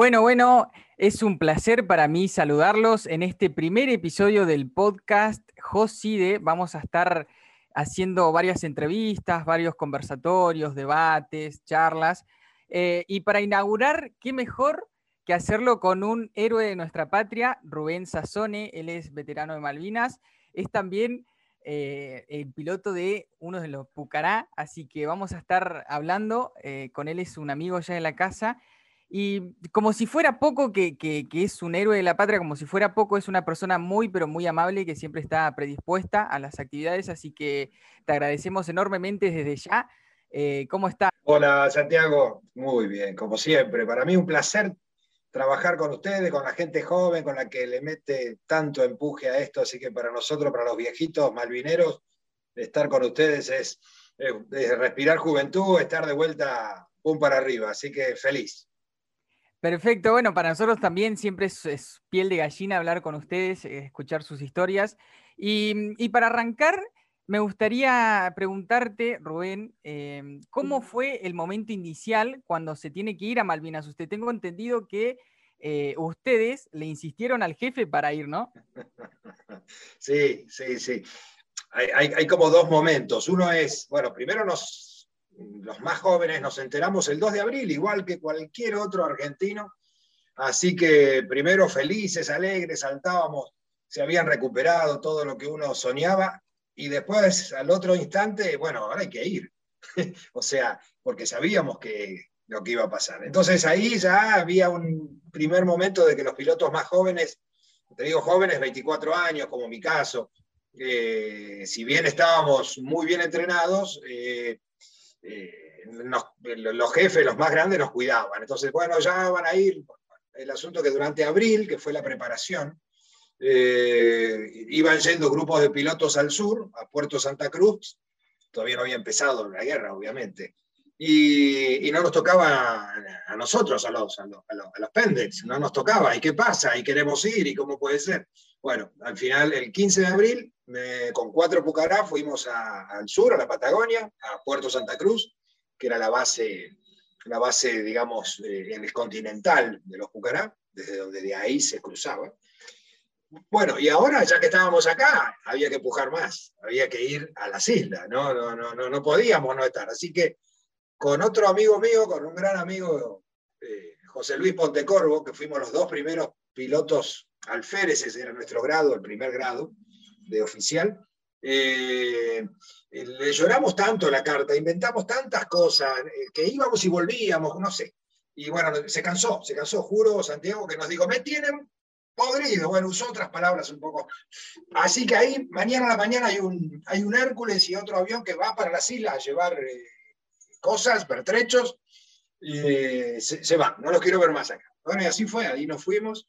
Bueno, bueno, es un placer para mí saludarlos en este primer episodio del podcast Joside. Vamos a estar haciendo varias entrevistas, varios conversatorios, debates, charlas. Eh, y para inaugurar, ¿qué mejor que hacerlo con un héroe de nuestra patria, Rubén Sassone? Él es veterano de Malvinas. Es también eh, el piloto de uno de los Pucará, así que vamos a estar hablando. Eh, con él es un amigo ya de la casa y como si fuera poco que, es un héroe de la patria, como si fuera poco, es una persona muy, pero muy amable que siempre está predispuesta a las actividades, así que te agradecemos enormemente desde ya. Eh, ¿Cómo está? Hola Santiago, muy bien, como siempre. Para mí un placer trabajar con ustedes, con la gente joven, con la que le mete tanto empuje a esto, así que para nosotros, para los viejitos malvineros, estar con ustedes es, es respirar juventud, estar de vuelta un para arriba, así que feliz. Perfecto, bueno, para nosotros también siempre es, piel de gallina hablar con ustedes, eh, escuchar sus historias. Y, para arrancar, me gustaría preguntarte, Rubén, em, ¿cómo fue el momento inicial cuando se tiene que ir a Malvinas? Usted tengo entendido que eh, ustedes le insistieron al jefe para ir, ¿no? Sí, sí, sí. hay como dos momentos. Uno es, bueno, primero nos los más jóvenes nos enteramos el 2 de abril, igual que cualquier otro argentino. Así que primero felices, alegres, saltábamos, se habían recuperado todo lo que uno soñaba y después al otro instante, bueno, ahora hay que ir. o sea, porque sabíamos que lo que iba a pasar. Entonces ahí ya había un primer momento de que los pilotos más jóvenes, te digo jóvenes, 24 años, como mi caso, eh, si bien estábamos muy bien entrenados, eh, eh, los jefes, los más grandes, nos cuidaban. Entonces, bueno, ya van a ir. El asunto que durante abril, que fue la preparación, eh, iban yendo grupos de pilotos al sur, a Puerto Santa Cruz. Todavía no había empezado la guerra, obviamente. Y, no nos tocaba a nosotros, a los, a los, a los, Pendex, no nos tocaba. ¿Y qué pasa? ¿Y queremos ir? ¿Y cómo puede ser? Bueno, al final, el 15 de abril, con cuatro Pucará fuimos al sur, a la Patagonia, a Puerto Santa Cruz, que era la base, la base digamos, eh, continental de los Pucará, desde donde de ahí se cruzaba. Bueno, y ahora, ya que estábamos acá, había que empujar más, había que ir a las islas, no, no, no, no, no podíamos no estar. Así que con otro amigo mío, con un gran amigo, eh, José Luis Pontecorvo, que fuimos los dos primeros pilotos alférez, ese era nuestro grado, el primer grado de oficial, eh, le lloramos tanto la carta, inventamos tantas cosas, eh, que íbamos y volvíamos, no sé. Y bueno, se cansó, se cansó, juro, Santiago, que nos dijo, me tienen podrido. Bueno, usó otras palabras un poco. Así que ahí, mañana a la mañana hay un, hay un Hércules y otro avión que va para las islas a llevar eh, cosas, pertrechos, y se, se van, no los quiero ver más acá. Bueno, y así fue, ahí nos fuimos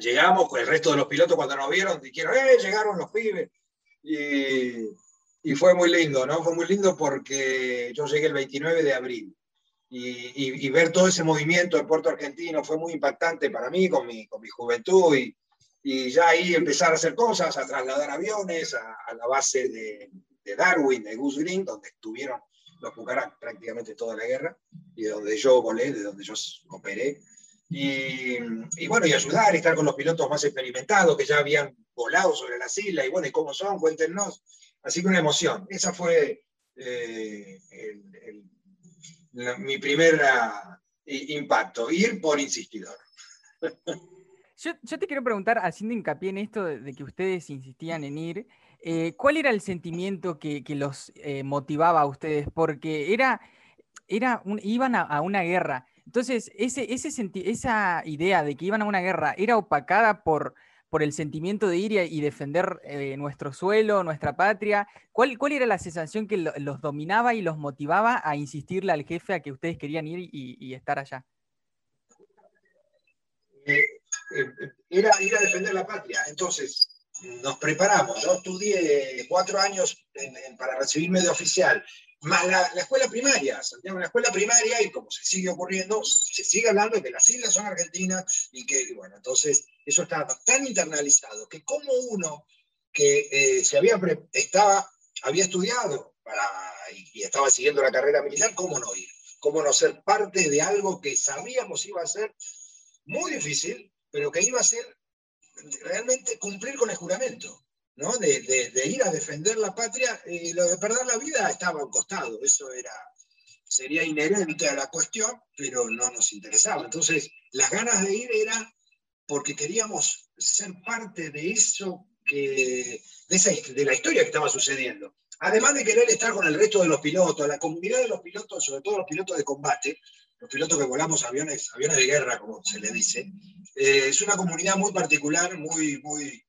llegamos, con el resto de los pilotos cuando nos vieron dijeron, ¡eh, llegaron los pibes! Y, y, fue muy lindo, ¿no? Fue muy lindo porque yo llegué el 29 de abril y, y, ver todo ese movimiento en Puerto Argentino fue muy impactante para mí, con mi, con mi juventud y, y ya ahí empezar a hacer cosas, a trasladar aviones a, a la base de, de, Darwin, de Goose Green, donde estuvieron los Pucará prácticamente toda la guerra y de donde yo volé, de donde yo operé. Y, bueno, y ayudar, estar con los pilotos más experimentados que ya habían volado sobre las islas, y bueno, ¿y cómo son? Cuéntenos. Así que una emoción. Esa fue eh, mi primer impacto, ir por insistidor. Yo, te quiero preguntar, haciendo hincapié en esto de, que ustedes insistían en ir, eh, ¿cuál era el sentimiento que, los eh, motivaba a ustedes? Porque era, era iban a, una guerra entonces, ese, esa idea de que iban a una guerra era opacada por, por el sentimiento de ir y, defender eh, nuestro suelo, nuestra patria. ¿Cuál, ¿Cuál era la sensación que los dominaba y los motivaba a insistirle al jefe a que ustedes querían ir y, estar allá? Eh, eh, era ir a defender la patria. Entonces, nos preparamos. Yo estudié cuatro años para recibirme de oficial más la, escuela primaria, Santiago, la escuela primaria, y como se sigue ocurriendo, se sigue hablando de que las islas son argentinas y que, bueno, entonces eso estaba tan internalizado que como uno que eh, se había, estaba, había estudiado para, y, estaba siguiendo la carrera militar, ¿cómo no ir? ¿Cómo no ser parte de algo que sabíamos iba a ser muy difícil, pero que iba a ser realmente cumplir con el juramento, De, ir a defender la patria. Y lo de perder la vida estaba a un costado, eso era, sería inherente a la cuestión, pero no nos interesaba. Entonces, las ganas de ir era porque queríamos ser parte de eso, que, de, de la historia que estaba sucediendo. Además de querer estar con el resto de los pilotos, la comunidad de los pilotos, sobre todo los pilotos de combate, los pilotos que volamos aviones, aviones de guerra, como se le dice, eh, es una comunidad muy particular, muy, muy,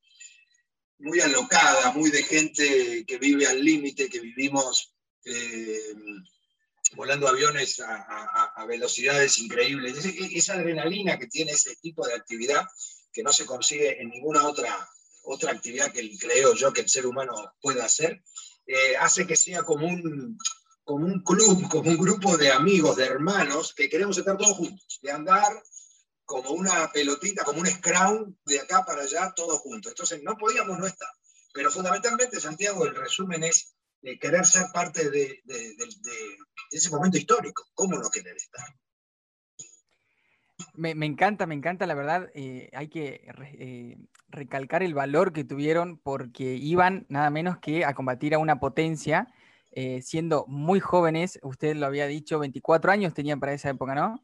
muy alocada, muy de gente que vive al límite, que vivimos eh, volando aviones a, velocidades increíbles. esa adrenalina que tiene ese tipo de actividad, que no se consigue en ninguna otra, otra actividad que creo yo que el ser humano pueda hacer, eh, hace que sea como un, como un club, como un grupo de amigos, de hermanos, que queremos estar todos juntos, de andar como una pelotita, como un scrum de acá para allá, todos juntos. Entonces no podíamos no estar. Pero fundamentalmente, Santiago, el resumen es eh, querer ser parte de, ese momento histórico. ¿Cómo no querer estar? Me, encanta, me encanta, la verdad. Eh, hay que recalcar el valor que tuvieron porque iban nada menos que a combatir a una potencia, eh, siendo muy jóvenes, usted lo había dicho, 24 años tenían para esa época, ¿no?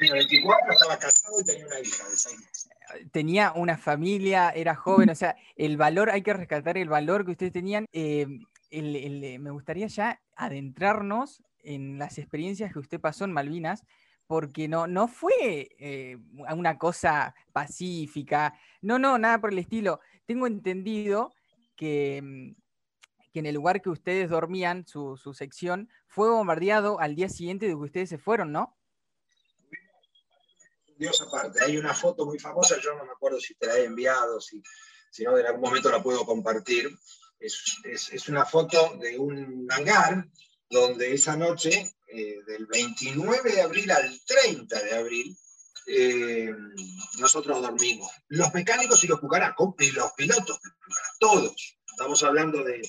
Tenía 24, estaba casado y tenía una hija de 6 meses. Tenía una familia, era joven, o sea, el valor, hay que rescatar el valor que ustedes tenían. Eh, me gustaría ya adentrarnos en las experiencias que usted pasó en Malvinas, porque no, no fue eh, una cosa pacífica, no, no, nada por el estilo. Tengo entendido que, que en el lugar que ustedes dormían, su, sección, fue bombardeado al día siguiente de que ustedes se fueron, ¿no? Dios aparte, hay una foto muy famosa, yo no me acuerdo si te la he enviado, si, no, en algún momento la puedo compartir. Es, es una foto de un hangar donde esa noche eh, del 29 de abril al 30 de abril, eh, nosotros dormimos. Los mecánicos y los cucaracos, y los pilotos todos. Estamos hablando de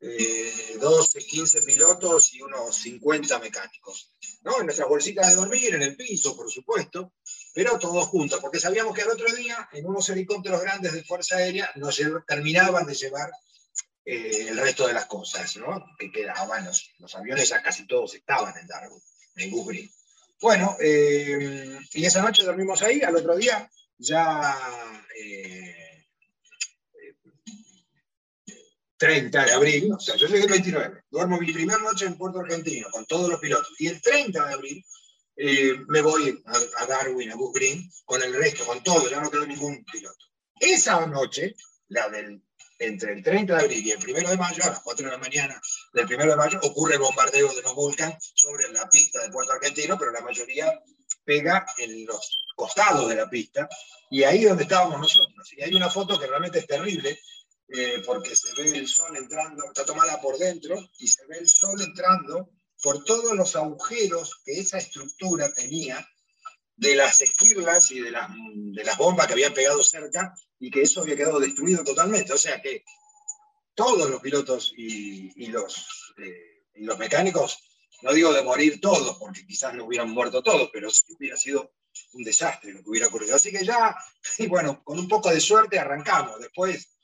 12, eh, 15 pilotos y unos 50 mecánicos. ¿no? En nuestras bolsitas de dormir, en el piso, por supuesto, pero todos juntos, porque sabíamos que al otro día, en unos helicópteros grandes de Fuerza Aérea, nos terminaban de llevar eh, el resto de las cosas, ¿no? Que quedaban, los, los aviones ya casi todos estaban en Darwin, en Gugri. Bueno, eh, y esa noche dormimos ahí, al otro día ya 30 eh, de abril, o sea, yo llegué el 29, duermo mi primera noche en Puerto Argentino con todos los pilotos, y el 30 de abril me voy a, Darwin, a Gugri, con el resto, con todo, ya no quedó ningún piloto. Esa noche, la del entre el 30 de abril y el 1 de mayo, a las 4 de la mañana del 1 de mayo, ocurre el bombardeo de los Vulcan sobre la pista de Puerto Argentino, pero la mayoría pega en los costados de la pista, y ahí es donde estábamos nosotros. Y hay una foto que realmente es terrible, eh, porque se ve el sol entrando, está tomada por dentro, y se ve el sol entrando por todos los agujeros que esa estructura tenía de las esquirlas y de las, de las bombas que habían pegado cerca y que eso había quedado destruido totalmente. O sea que todos los pilotos y, los, eh, y los mecánicos, no digo de morir todos, porque quizás no hubieran muerto todos, pero sí hubiera sido un desastre lo que hubiera ocurrido. Así que ya, y bueno, con un poco de suerte arrancamos. Después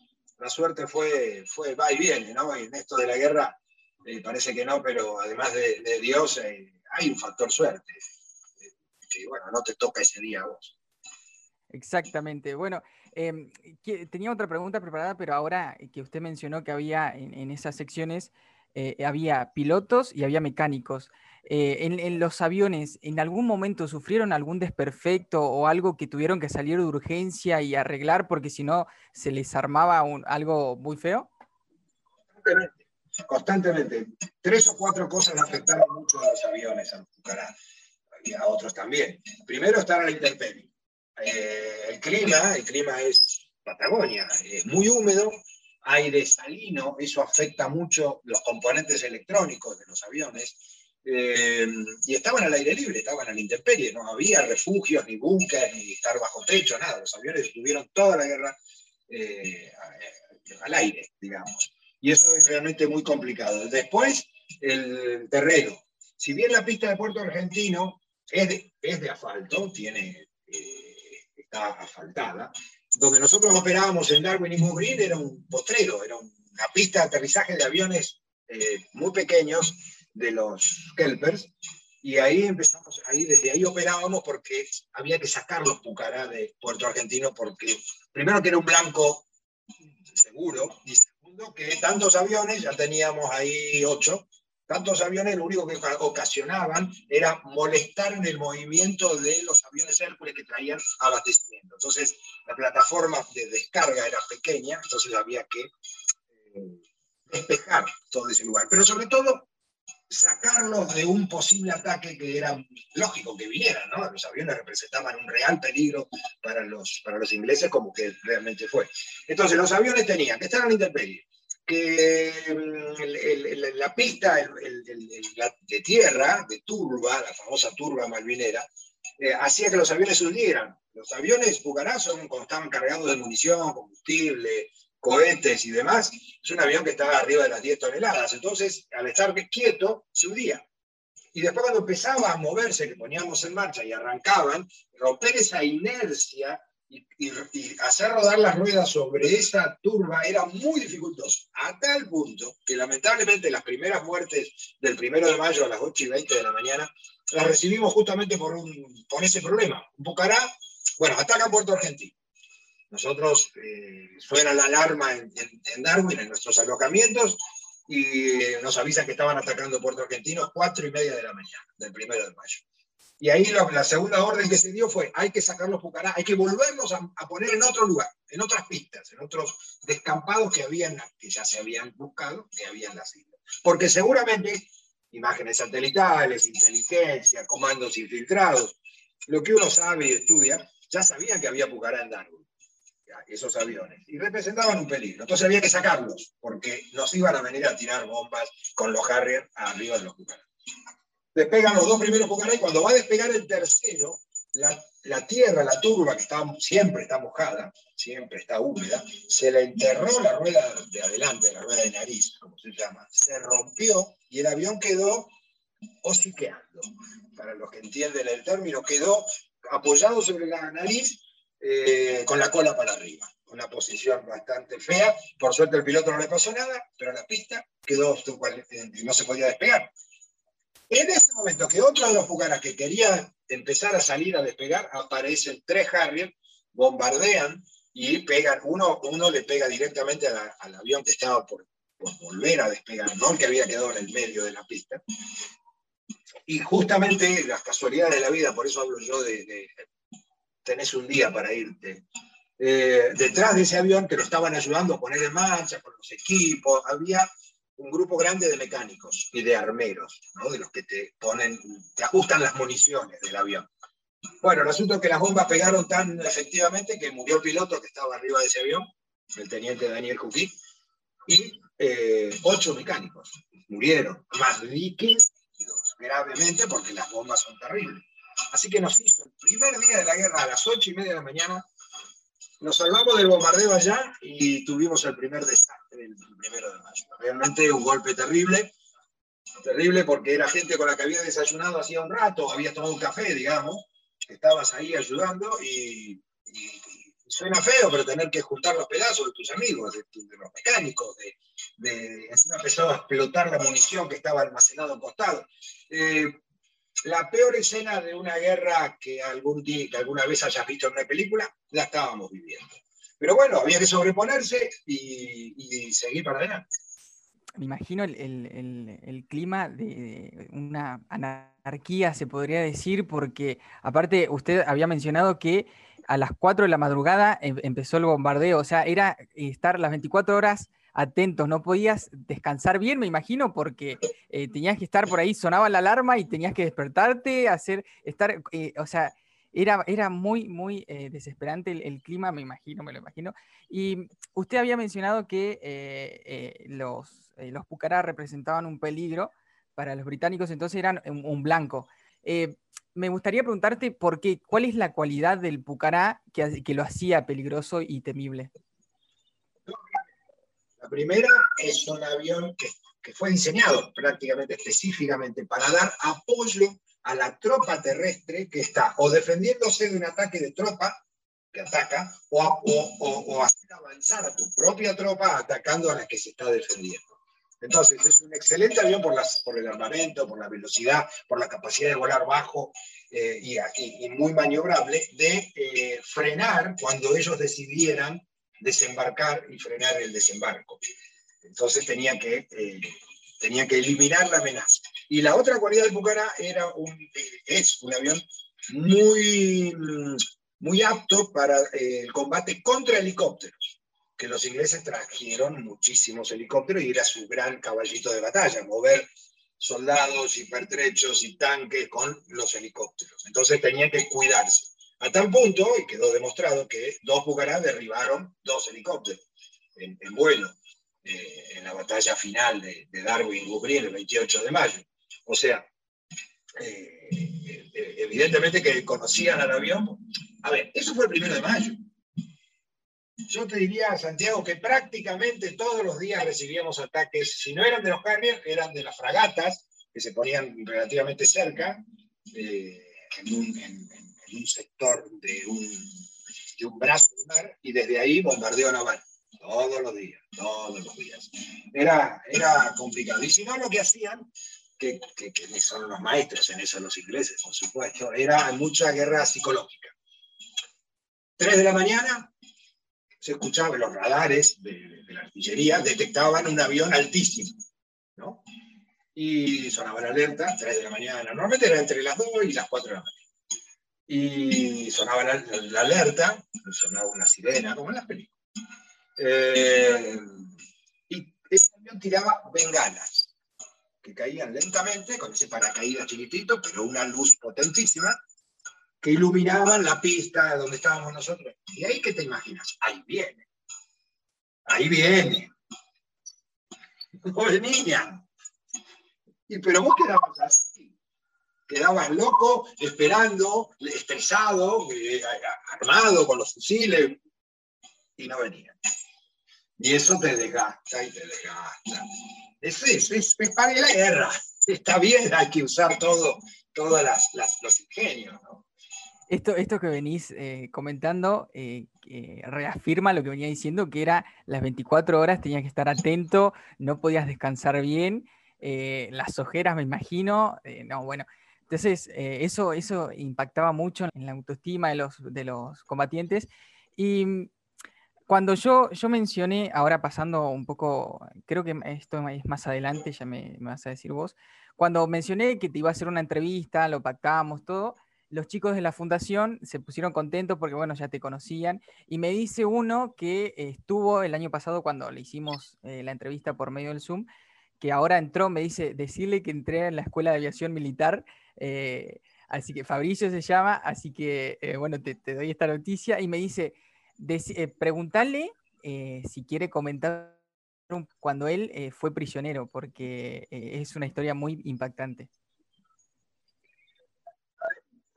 la suerte fue, fue va y viene, ¿no? Y en esto de la guerra eh, parece que no, pero además de, Dios eh, hay un factor suerte que, bueno, no te toca ese día a vos. Exactamente. Bueno, em, tenía otra pregunta preparada, pero ahora que usted mencionó que había en, esas secciones, eh, había pilotos y había mecánicos. Eh, en, los aviones, ¿en algún momento sufrieron algún desperfecto o algo que tuvieron que salir de urgencia y arreglar porque si no se les armaba algo muy feo? Constantemente, constantemente. Tres o cuatro cosas afectaron mucho a los aviones, a y a otros también. Primero estar a la intemperie. Eh, el clima, el clima es Patagonia, es muy húmedo, aire salino, eso afecta mucho los componentes electrónicos de los aviones. Eh, y estaban al aire libre, estaban a la intemperie, no había refugios, ni búnker, ni estar bajo techo, nada. Los aviones estuvieron toda la guerra eh, al aire, digamos. Y eso es realmente muy complicado. Después, el terreno. Si bien la pista de Puerto Argentino es de, asfalto, tiene, eh, está asfaltada. Donde nosotros operábamos en Darwin y Moose era un potrero, era una pista de aterrizaje de aviones eh, muy pequeños de los Kelpers, y ahí empezamos, ahí, desde ahí operábamos porque había que sacar los Pucará de Puerto Argentino, porque primero que era un blanco seguro, y segundo que tantos aviones, ya teníamos ahí ocho, tantos aviones lo único que ocasionaban era molestar en el movimiento de los aviones Hércules que traían abastecimiento. Entonces, la plataforma de descarga era pequeña, entonces había que eh, despejar todo ese lugar. Pero sobre todo, sacarlos de un posible ataque que era lógico que viniera, ¿no? Los aviones representaban un real peligro para los, para los ingleses, como que realmente fue. Entonces, los aviones tenían que estar en intemperie, que mm, la pista de tierra, de turba, la famosa turba malvinera, eh, hacía que los aviones se hundieran. Los aviones Bucará son cuando estaban cargados de munición, combustible, cohetes y demás, es un avión que estaba arriba de las 10 toneladas. Entonces, al estar quieto, se hundía. Y después cuando empezaba a moverse, que poníamos en marcha y arrancaban, romper esa inercia y, hacer rodar las ruedas sobre esa turba era muy dificultoso, a tal punto que lamentablemente las primeras muertes del primero de mayo a las 8 y 20 de la mañana las recibimos justamente por, un, por ese problema. Bucará, bueno, ataca Puerto Argentino nosotros eh, suena la alarma en, Darwin, en nuestros alojamientos, y nos avisan que estaban atacando Puerto Argentino cuatro y media de la mañana, del primero de mayo. Y ahí la, segunda orden que se dio fue, hay que sacar los Pucará, hay que volverlos a, poner en otro lugar, en otras pistas, en otros descampados que, habían, que ya se habían buscado, que habían las. Porque seguramente imágenes satelitales, inteligencia, comandos infiltrados, lo que uno sabe y estudia, ya sabían que había Pucará en Darwin esos aviones, y representaban un peligro. Entonces había que sacarlos, porque nos iban a venir a tirar bombas con los Harrier arriba de los Pucará. Despegan los dos primeros Pucará y cuando va a despegar el tercero, la, tierra, la turba, que está, siempre está mojada, siempre está húmeda, se le enterró la rueda de adelante, la rueda de nariz, como se llama, se rompió y el avión quedó hociqueando. Para los que entienden el término, quedó apoyado sobre la nariz eh, con la cola para arriba. Una posición bastante fea. Por suerte el piloto no le pasó nada, pero la pista quedó, eh, no se podía despegar. En ese momento que otro de los Pucaras que quería empezar a salir a despegar, aparecen tres Harrier, bombardean y pegan, uno, uno le pega directamente al avión que estaba por, volver a despegar, no que había quedado en el medio de la pista. Y justamente las casualidades de la vida, por eso hablo yo de tenés un día para irte. Eh, detrás de ese avión que lo estaban ayudando a poner en marcha con los equipos, había un grupo grande de mecánicos y de armeros, ¿no? de los que te ponen, te ajustan las municiones del avión. Bueno, es que las bombas pegaron tan efectivamente que murió el piloto que estaba arriba de ese avión, el teniente Daniel Juquí, y eh, ocho mecánicos murieron, más líquidos gravemente porque las bombas son terribles. Así que nos hizo el primer día de la guerra a las ocho y media de la mañana. Nos salvamos del bombardeo allá y tuvimos el primer desastre el primero de mayo. Realmente un golpe terrible, terrible porque era gente con la que había desayunado hacía un rato, había tomado un café, digamos, que estabas ahí ayudando y, suena feo, pero tener que juntar los pedazos de tus amigos, de, los mecánicos, de, de, a explotar la munición que estaba almacenado en costado. Eh, la peor escena de una guerra que, algún día, que alguna vez hayas visto en una película, la estábamos viviendo. Pero bueno, había que sobreponerse y, seguir para adelante. Me imagino el, clima de una anarquía, se podría decir, porque aparte usted había mencionado que a las 4 de la madrugada em, empezó el bombardeo, o sea, era estar las 24 horas atentos, no podías descansar bien, me imagino, porque eh, tenías que estar por ahí, sonaba la alarma y tenías que despertarte, hacer, estar, eh, o sea, era, era muy, muy eh, desesperante el, clima, me imagino, me lo imagino. Y usted había mencionado que los, los Pucará representaban un peligro para los británicos, entonces eran un, blanco. me gustaría preguntarte por qué, cuál es la cualidad del Pucará que, que lo hacía peligroso y temible. La primera es un avión que, fue diseñado prácticamente específicamente para dar apoyo a la tropa terrestre que está o defendiéndose de un ataque de tropa que ataca, o, hacer avanzar a tu propia tropa atacando a la que se está defendiendo. Entonces, es un excelente avión por el armamento, por la velocidad, por la capacidad de volar bajo eh, y, muy maniobrable, de eh, frenar cuando ellos decidieran desembarcar y frenar el desembarco. Entonces tenían que, eh, que eliminar la amenaza. Y la otra cualidad del Pucará era un, es un avión muy, muy apto para eh, el combate contra helicópteros, que los ingleses trajeron muchísimos helicópteros y era su gran caballito de batalla, mover soldados y pertrechos y tanques con los helicópteros. Entonces tenían que cuidarse. A tal punto, y quedó demostrado, que dos Pucará derribaron dos helicópteros en, vuelo eh, en la batalla final de, Darwin-Gubriel el 28 de mayo. O sea, eh, eh, evidentemente que conocían al avión. A ver, eso fue el primero de mayo. Yo te diría, Santiago, que prácticamente todos los días recibíamos ataques, si no eran de los Harrier, eran de las fragatas, que se ponían relativamente cerca, en, un sector de un, brazo de mar y desde ahí bombardeo naval. Todos los días, todos los días. Era, era complicado. Y si no, lo que hacían, que, son los maestros en eso los ingleses, por supuesto, era mucha guerra psicológica. Tres de la mañana se escuchaban los radares de, la artillería, detectaban un avión altísimo, ¿no? Y sonaba la alerta, tres de la mañana. Normalmente era entre las dos y las cuatro de la mañana y sonaba la, alerta, sonaba una sirena, como en las películas. Eh, y ese avión tiraba bengalas, que caían lentamente, con ese paracaídas chiquitito, pero una luz potentísima, que iluminaban la pista donde estábamos nosotros. Y ahí, ¿qué te imaginas? Ahí viene. Ahí viene. No niña. Y pero vos quedabas así quedabas loco, esperando, estresado, eh, armado con los fusiles, y no venían. Y eso te desgasta y te desgasta. Es, es, es, para la guerra. Está bien, hay que usar todo, todos los ingenios. Esto, esto que venís eh, comentando eh, reafirma lo que venía diciendo, que era las 24 horas tenías que estar atento, no podías descansar bien, las ojeras me imagino, no, bueno, entonces, eh, eso, eso impactaba mucho en la autoestima de los, de los combatientes. Y mm, cuando yo, yo mencioné, ahora pasando un poco, creo que esto es más adelante, ya me, vas a decir vos, cuando mencioné que te iba a hacer una entrevista, lo pactamos, todo, los chicos de la fundación se pusieron contentos porque, bueno, ya te conocían. Y me dice uno que estuvo el año pasado cuando le hicimos eh, la entrevista por medio del Zoom, que ahora entró, me dice, decirle que entré en la escuela de aviación militar eh, así que Fabricio se llama, así que eh, bueno, te, doy esta noticia y me dice, eh, preguntarle si quiere comentar cuando él fue prisionero, porque es una historia muy impactante.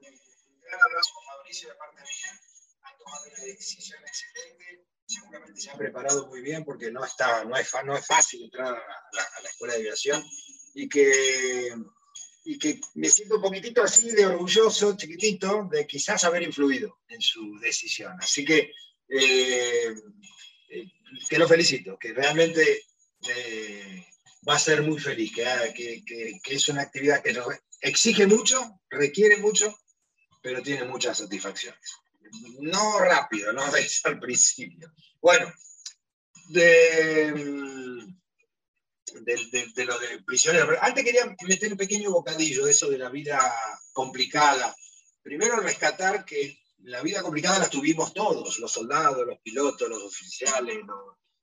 Un gran abrazo a Fabricio de parte mía, ha tomado una decisión excelente, seguramente se ha preparado muy bien porque no, está, no, es, no es fácil entrar a la, a la escuela de aviación y que y que me siento un poquitito así de orgulloso, chiquitito, de quizás haber influido en su decisión. Así que eh, eh, lo felicito, que realmente eh, va a ser muy feliz, que, que, es una actividad que exige mucho, requiere mucho, pero tiene muchas satisfacciones. No rápido, no es al principio. Bueno, de de, lo de prisioneros. Antes quería meter un pequeño bocadillo de eso de la vida complicada. Primero rescatar que la vida complicada la tuvimos todos, los soldados, los pilotos, los oficiales,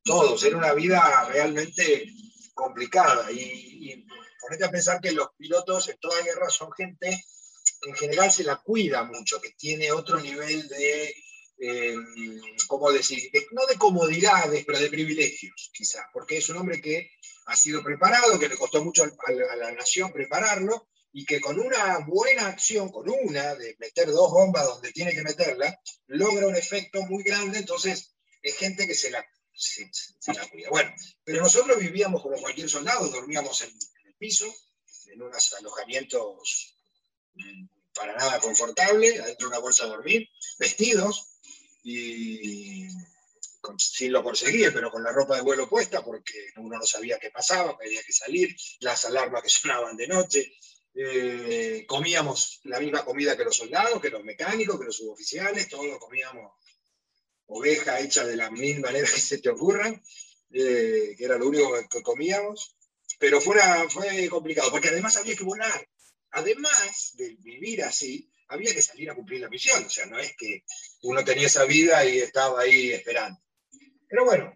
todos. Era una vida realmente complicada. Y, ponete a pensar que los pilotos en toda guerra son gente, en general se la cuida mucho, que tiene otro nivel de eh, ¿cómo decir? no de comodidades, pero de privilegios, quizás, porque es un hombre que ha sido preparado, que le costó mucho a la, nación prepararlo, y que con una buena acción, con una, de meter dos bombas donde tiene que meterla, logra un efecto muy grande, entonces es gente que se la, se, la cuida. Bueno, pero nosotros vivíamos como cualquier soldado, dormíamos en, el piso, en unos alojamientos mm, para nada confortables, adentro de una bolsa de dormir, vestidos, y sí lo conseguí, pero con la ropa de vuelo puesta, porque uno no sabía qué pasaba, había que salir, las alarmas que sonaban de noche. Eh, comíamos la misma comida que los soldados, que los mecánicos, que los suboficiales, todos comíamos oveja hecha de la misma manera que se te ocurran, eh, que era lo único que comíamos. Pero fue, fue complicado, porque además había que volar. Además de vivir así, había que salir a cumplir la misión. O sea, no es que uno tenía esa vida y estaba ahí esperando. Pero bueno,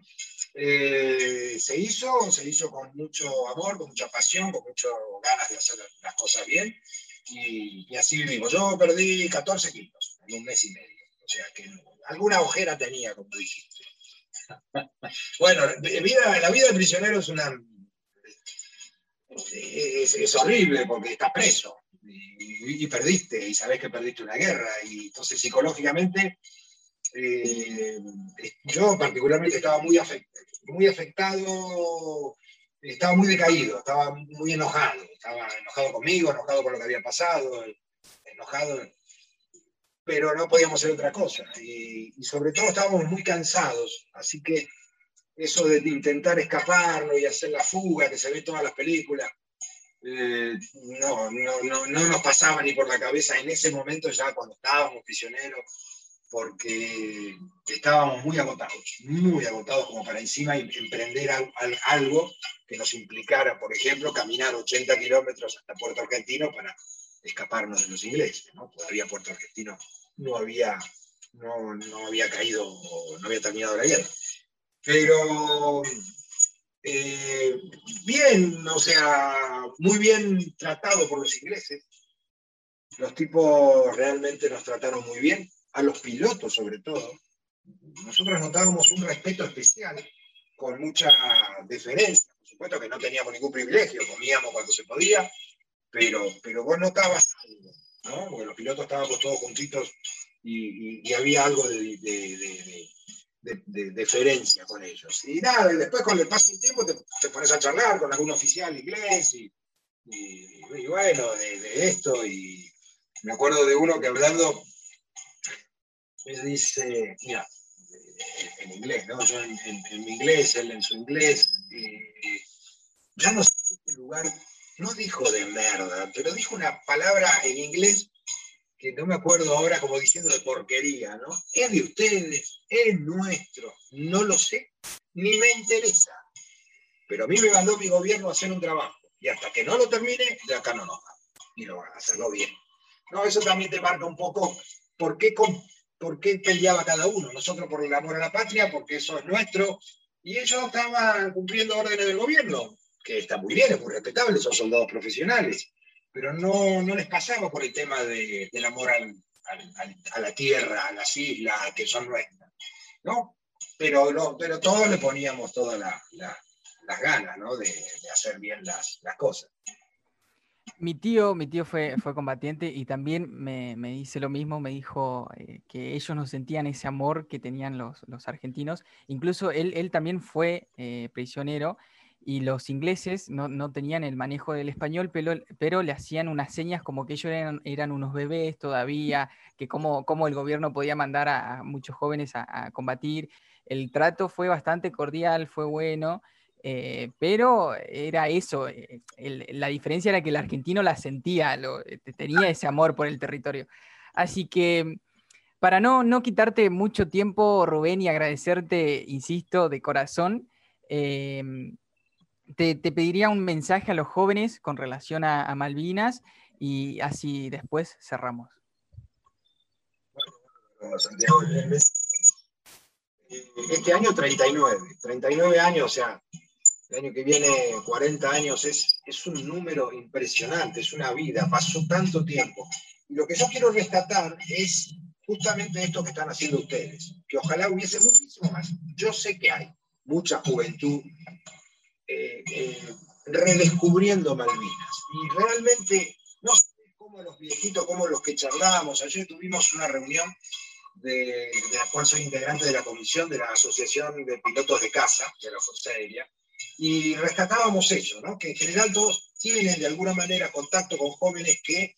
eh, se hizo, se hizo con mucho amor, con mucha pasión, con muchas ganas de hacer las cosas bien. Y, así vivimos. Yo perdí 14 kilos en un mes y medio. O sea que alguna ojera tenía, como dijiste. bueno, vida, la vida de prisionero es una. Es, horrible porque estás preso y, y, perdiste y sabes que perdiste una guerra. Y entonces psicológicamente eh, yo particularmente estaba muy, muy afectado, estaba muy decaído, estaba muy enojado, estaba enojado conmigo, enojado con lo que había pasado, enojado, pero no podíamos hacer otra cosa. Y, sobre todo estábamos muy cansados, así que eso de intentar escaparnos y hacer la fuga que se ve en todas las películas, eh, no, no, no, no, nos pasaba ni por la cabeza en ese momento ya cuando estábamos prisioneros porque estábamos muy agotados, muy agotados como para encima emprender algo que nos implicara, por ejemplo, caminar 80 kilómetros hasta Puerto Argentino para escaparnos de los ingleses. Todavía Puerto Argentino no había, no, había caído, no había terminado la guerra. Pero eh, bien, o sea, muy bien tratado por los ingleses. Los tipos realmente nos trataron muy bien a los pilotos sobre todo, nosotros notábamos un respeto especial, con mucha deferencia. Por supuesto que no teníamos ningún privilegio, comíamos cuando se podía, pero, pero vos notabas algo, ¿no? Porque los pilotos estábamos todos juntitos y, había algo de, de, deferencia con ellos. Y nada, después con el paso del tiempo te, pones a charlar con algún oficial inglés y, y bueno, de, esto. Y me acuerdo de uno que hablando me dice, mira, en inglés, ¿no? Yo en, mi inglés, él en su inglés, eh, yo no sé si lugar, no dijo de merda, pero dijo una palabra en inglés que no me acuerdo ahora como diciendo de porquería, ¿no? Es de ustedes, es nuestro, no lo sé, ni me interesa. Pero a mí me mandó mi gobierno a hacer un trabajo y hasta que no lo termine, de acá no nos va. Y lo van a hacerlo bien. No, eso también te marca un poco por qué, por qué peleaba cada uno. Nosotros por el amor a la patria, porque eso es nuestro, y ellos estaban cumpliendo órdenes del gobierno, que está muy bien, es muy respetable, son soldados profesionales, pero no, no les pasaba por el tema de, del amor a la tierra, a las islas, que son nuestras, ¿no? Pero, pero todos le poníamos todas las ganas, ¿no? De, hacer bien las, las cosas. Mi tío, mi tío fue, fue combatiente y también me, me dice lo mismo, me dijo eh, que ellos no sentían ese amor que tenían los, los argentinos. Incluso él, él también fue eh, prisionero y los ingleses no, no, tenían el manejo del español, pero, pero le hacían unas señas como que ellos eran, unos bebés todavía, que como, como el gobierno podía mandar a, muchos jóvenes a, combatir. El trato fue bastante cordial, fue bueno. Eh, pero era eso, eh, la diferencia era que el argentino la sentía, eh, tenía ese amor por el territorio. Así que para no, no quitarte mucho tiempo, Rubén, y agradecerte, insisto, de corazón, te, pediría un mensaje a los jóvenes con relación a, Malvinas y así después cerramos. Bueno, Santiago, este año 39, 39 años, o sea, el año que viene 40 años, es, es un número impresionante, es una vida, pasó tanto tiempo. Y lo que yo quiero rescatar es justamente esto que están haciendo ustedes, que ojalá hubiese muchísimo más. Yo sé que hay mucha juventud eh, redescubriendo Malvinas. Y realmente, no sé cómo los viejitos, como los que charlábamos, ayer tuvimos una reunión de, de, la soy integrante de la comisión de la Asociación de Pilotos de Casa de la Fuerza Aérea, y rescatábamos eso, ¿no? que en general todos tienen de alguna manera contacto con jóvenes que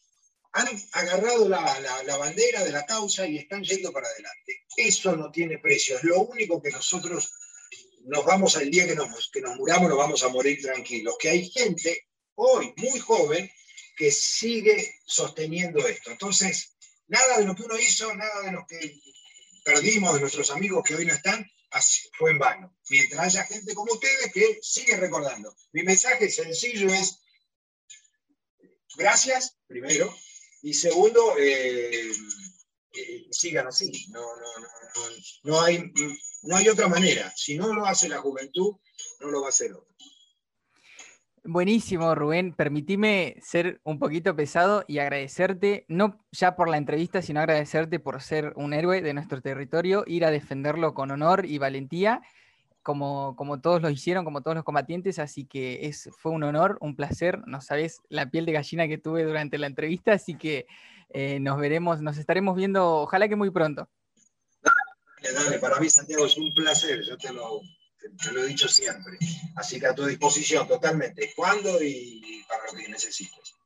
han agarrado la, bandera de la causa y están yendo para adelante. Eso no tiene precio, es lo único que nosotros nos vamos al día que nos, que nos muramos, nos vamos a morir tranquilos. Que hay gente hoy muy joven que sigue sosteniendo esto. Entonces, nada de lo que uno hizo, nada de lo que perdimos, de nuestros amigos que hoy no están, fue en vano. Mientras haya gente como ustedes que sigue recordando. Mi mensaje sencillo es, gracias, primero, y segundo, eh, eh, sigan así. No, no, no, no, hay, no hay otra manera. Si no lo hace la juventud, no lo va a hacer otro. Buenísimo, Rubén. Permitime ser un poquito pesado y agradecerte, no ya por la entrevista, sino agradecerte por ser un héroe de nuestro territorio, ir a defenderlo con honor y valentía, como, como todos lo hicieron, como todos los combatientes. Así que es, fue un honor, un placer. No sabes la piel de gallina que tuve durante la entrevista, así que eh, nos veremos, nos estaremos viendo, ojalá que muy pronto. Dale, dale, para mí, Santiago, es un placer. Yo te lo, te, lo he dicho siempre. Así que a tu disposición totalmente, cuando y para lo que necesites.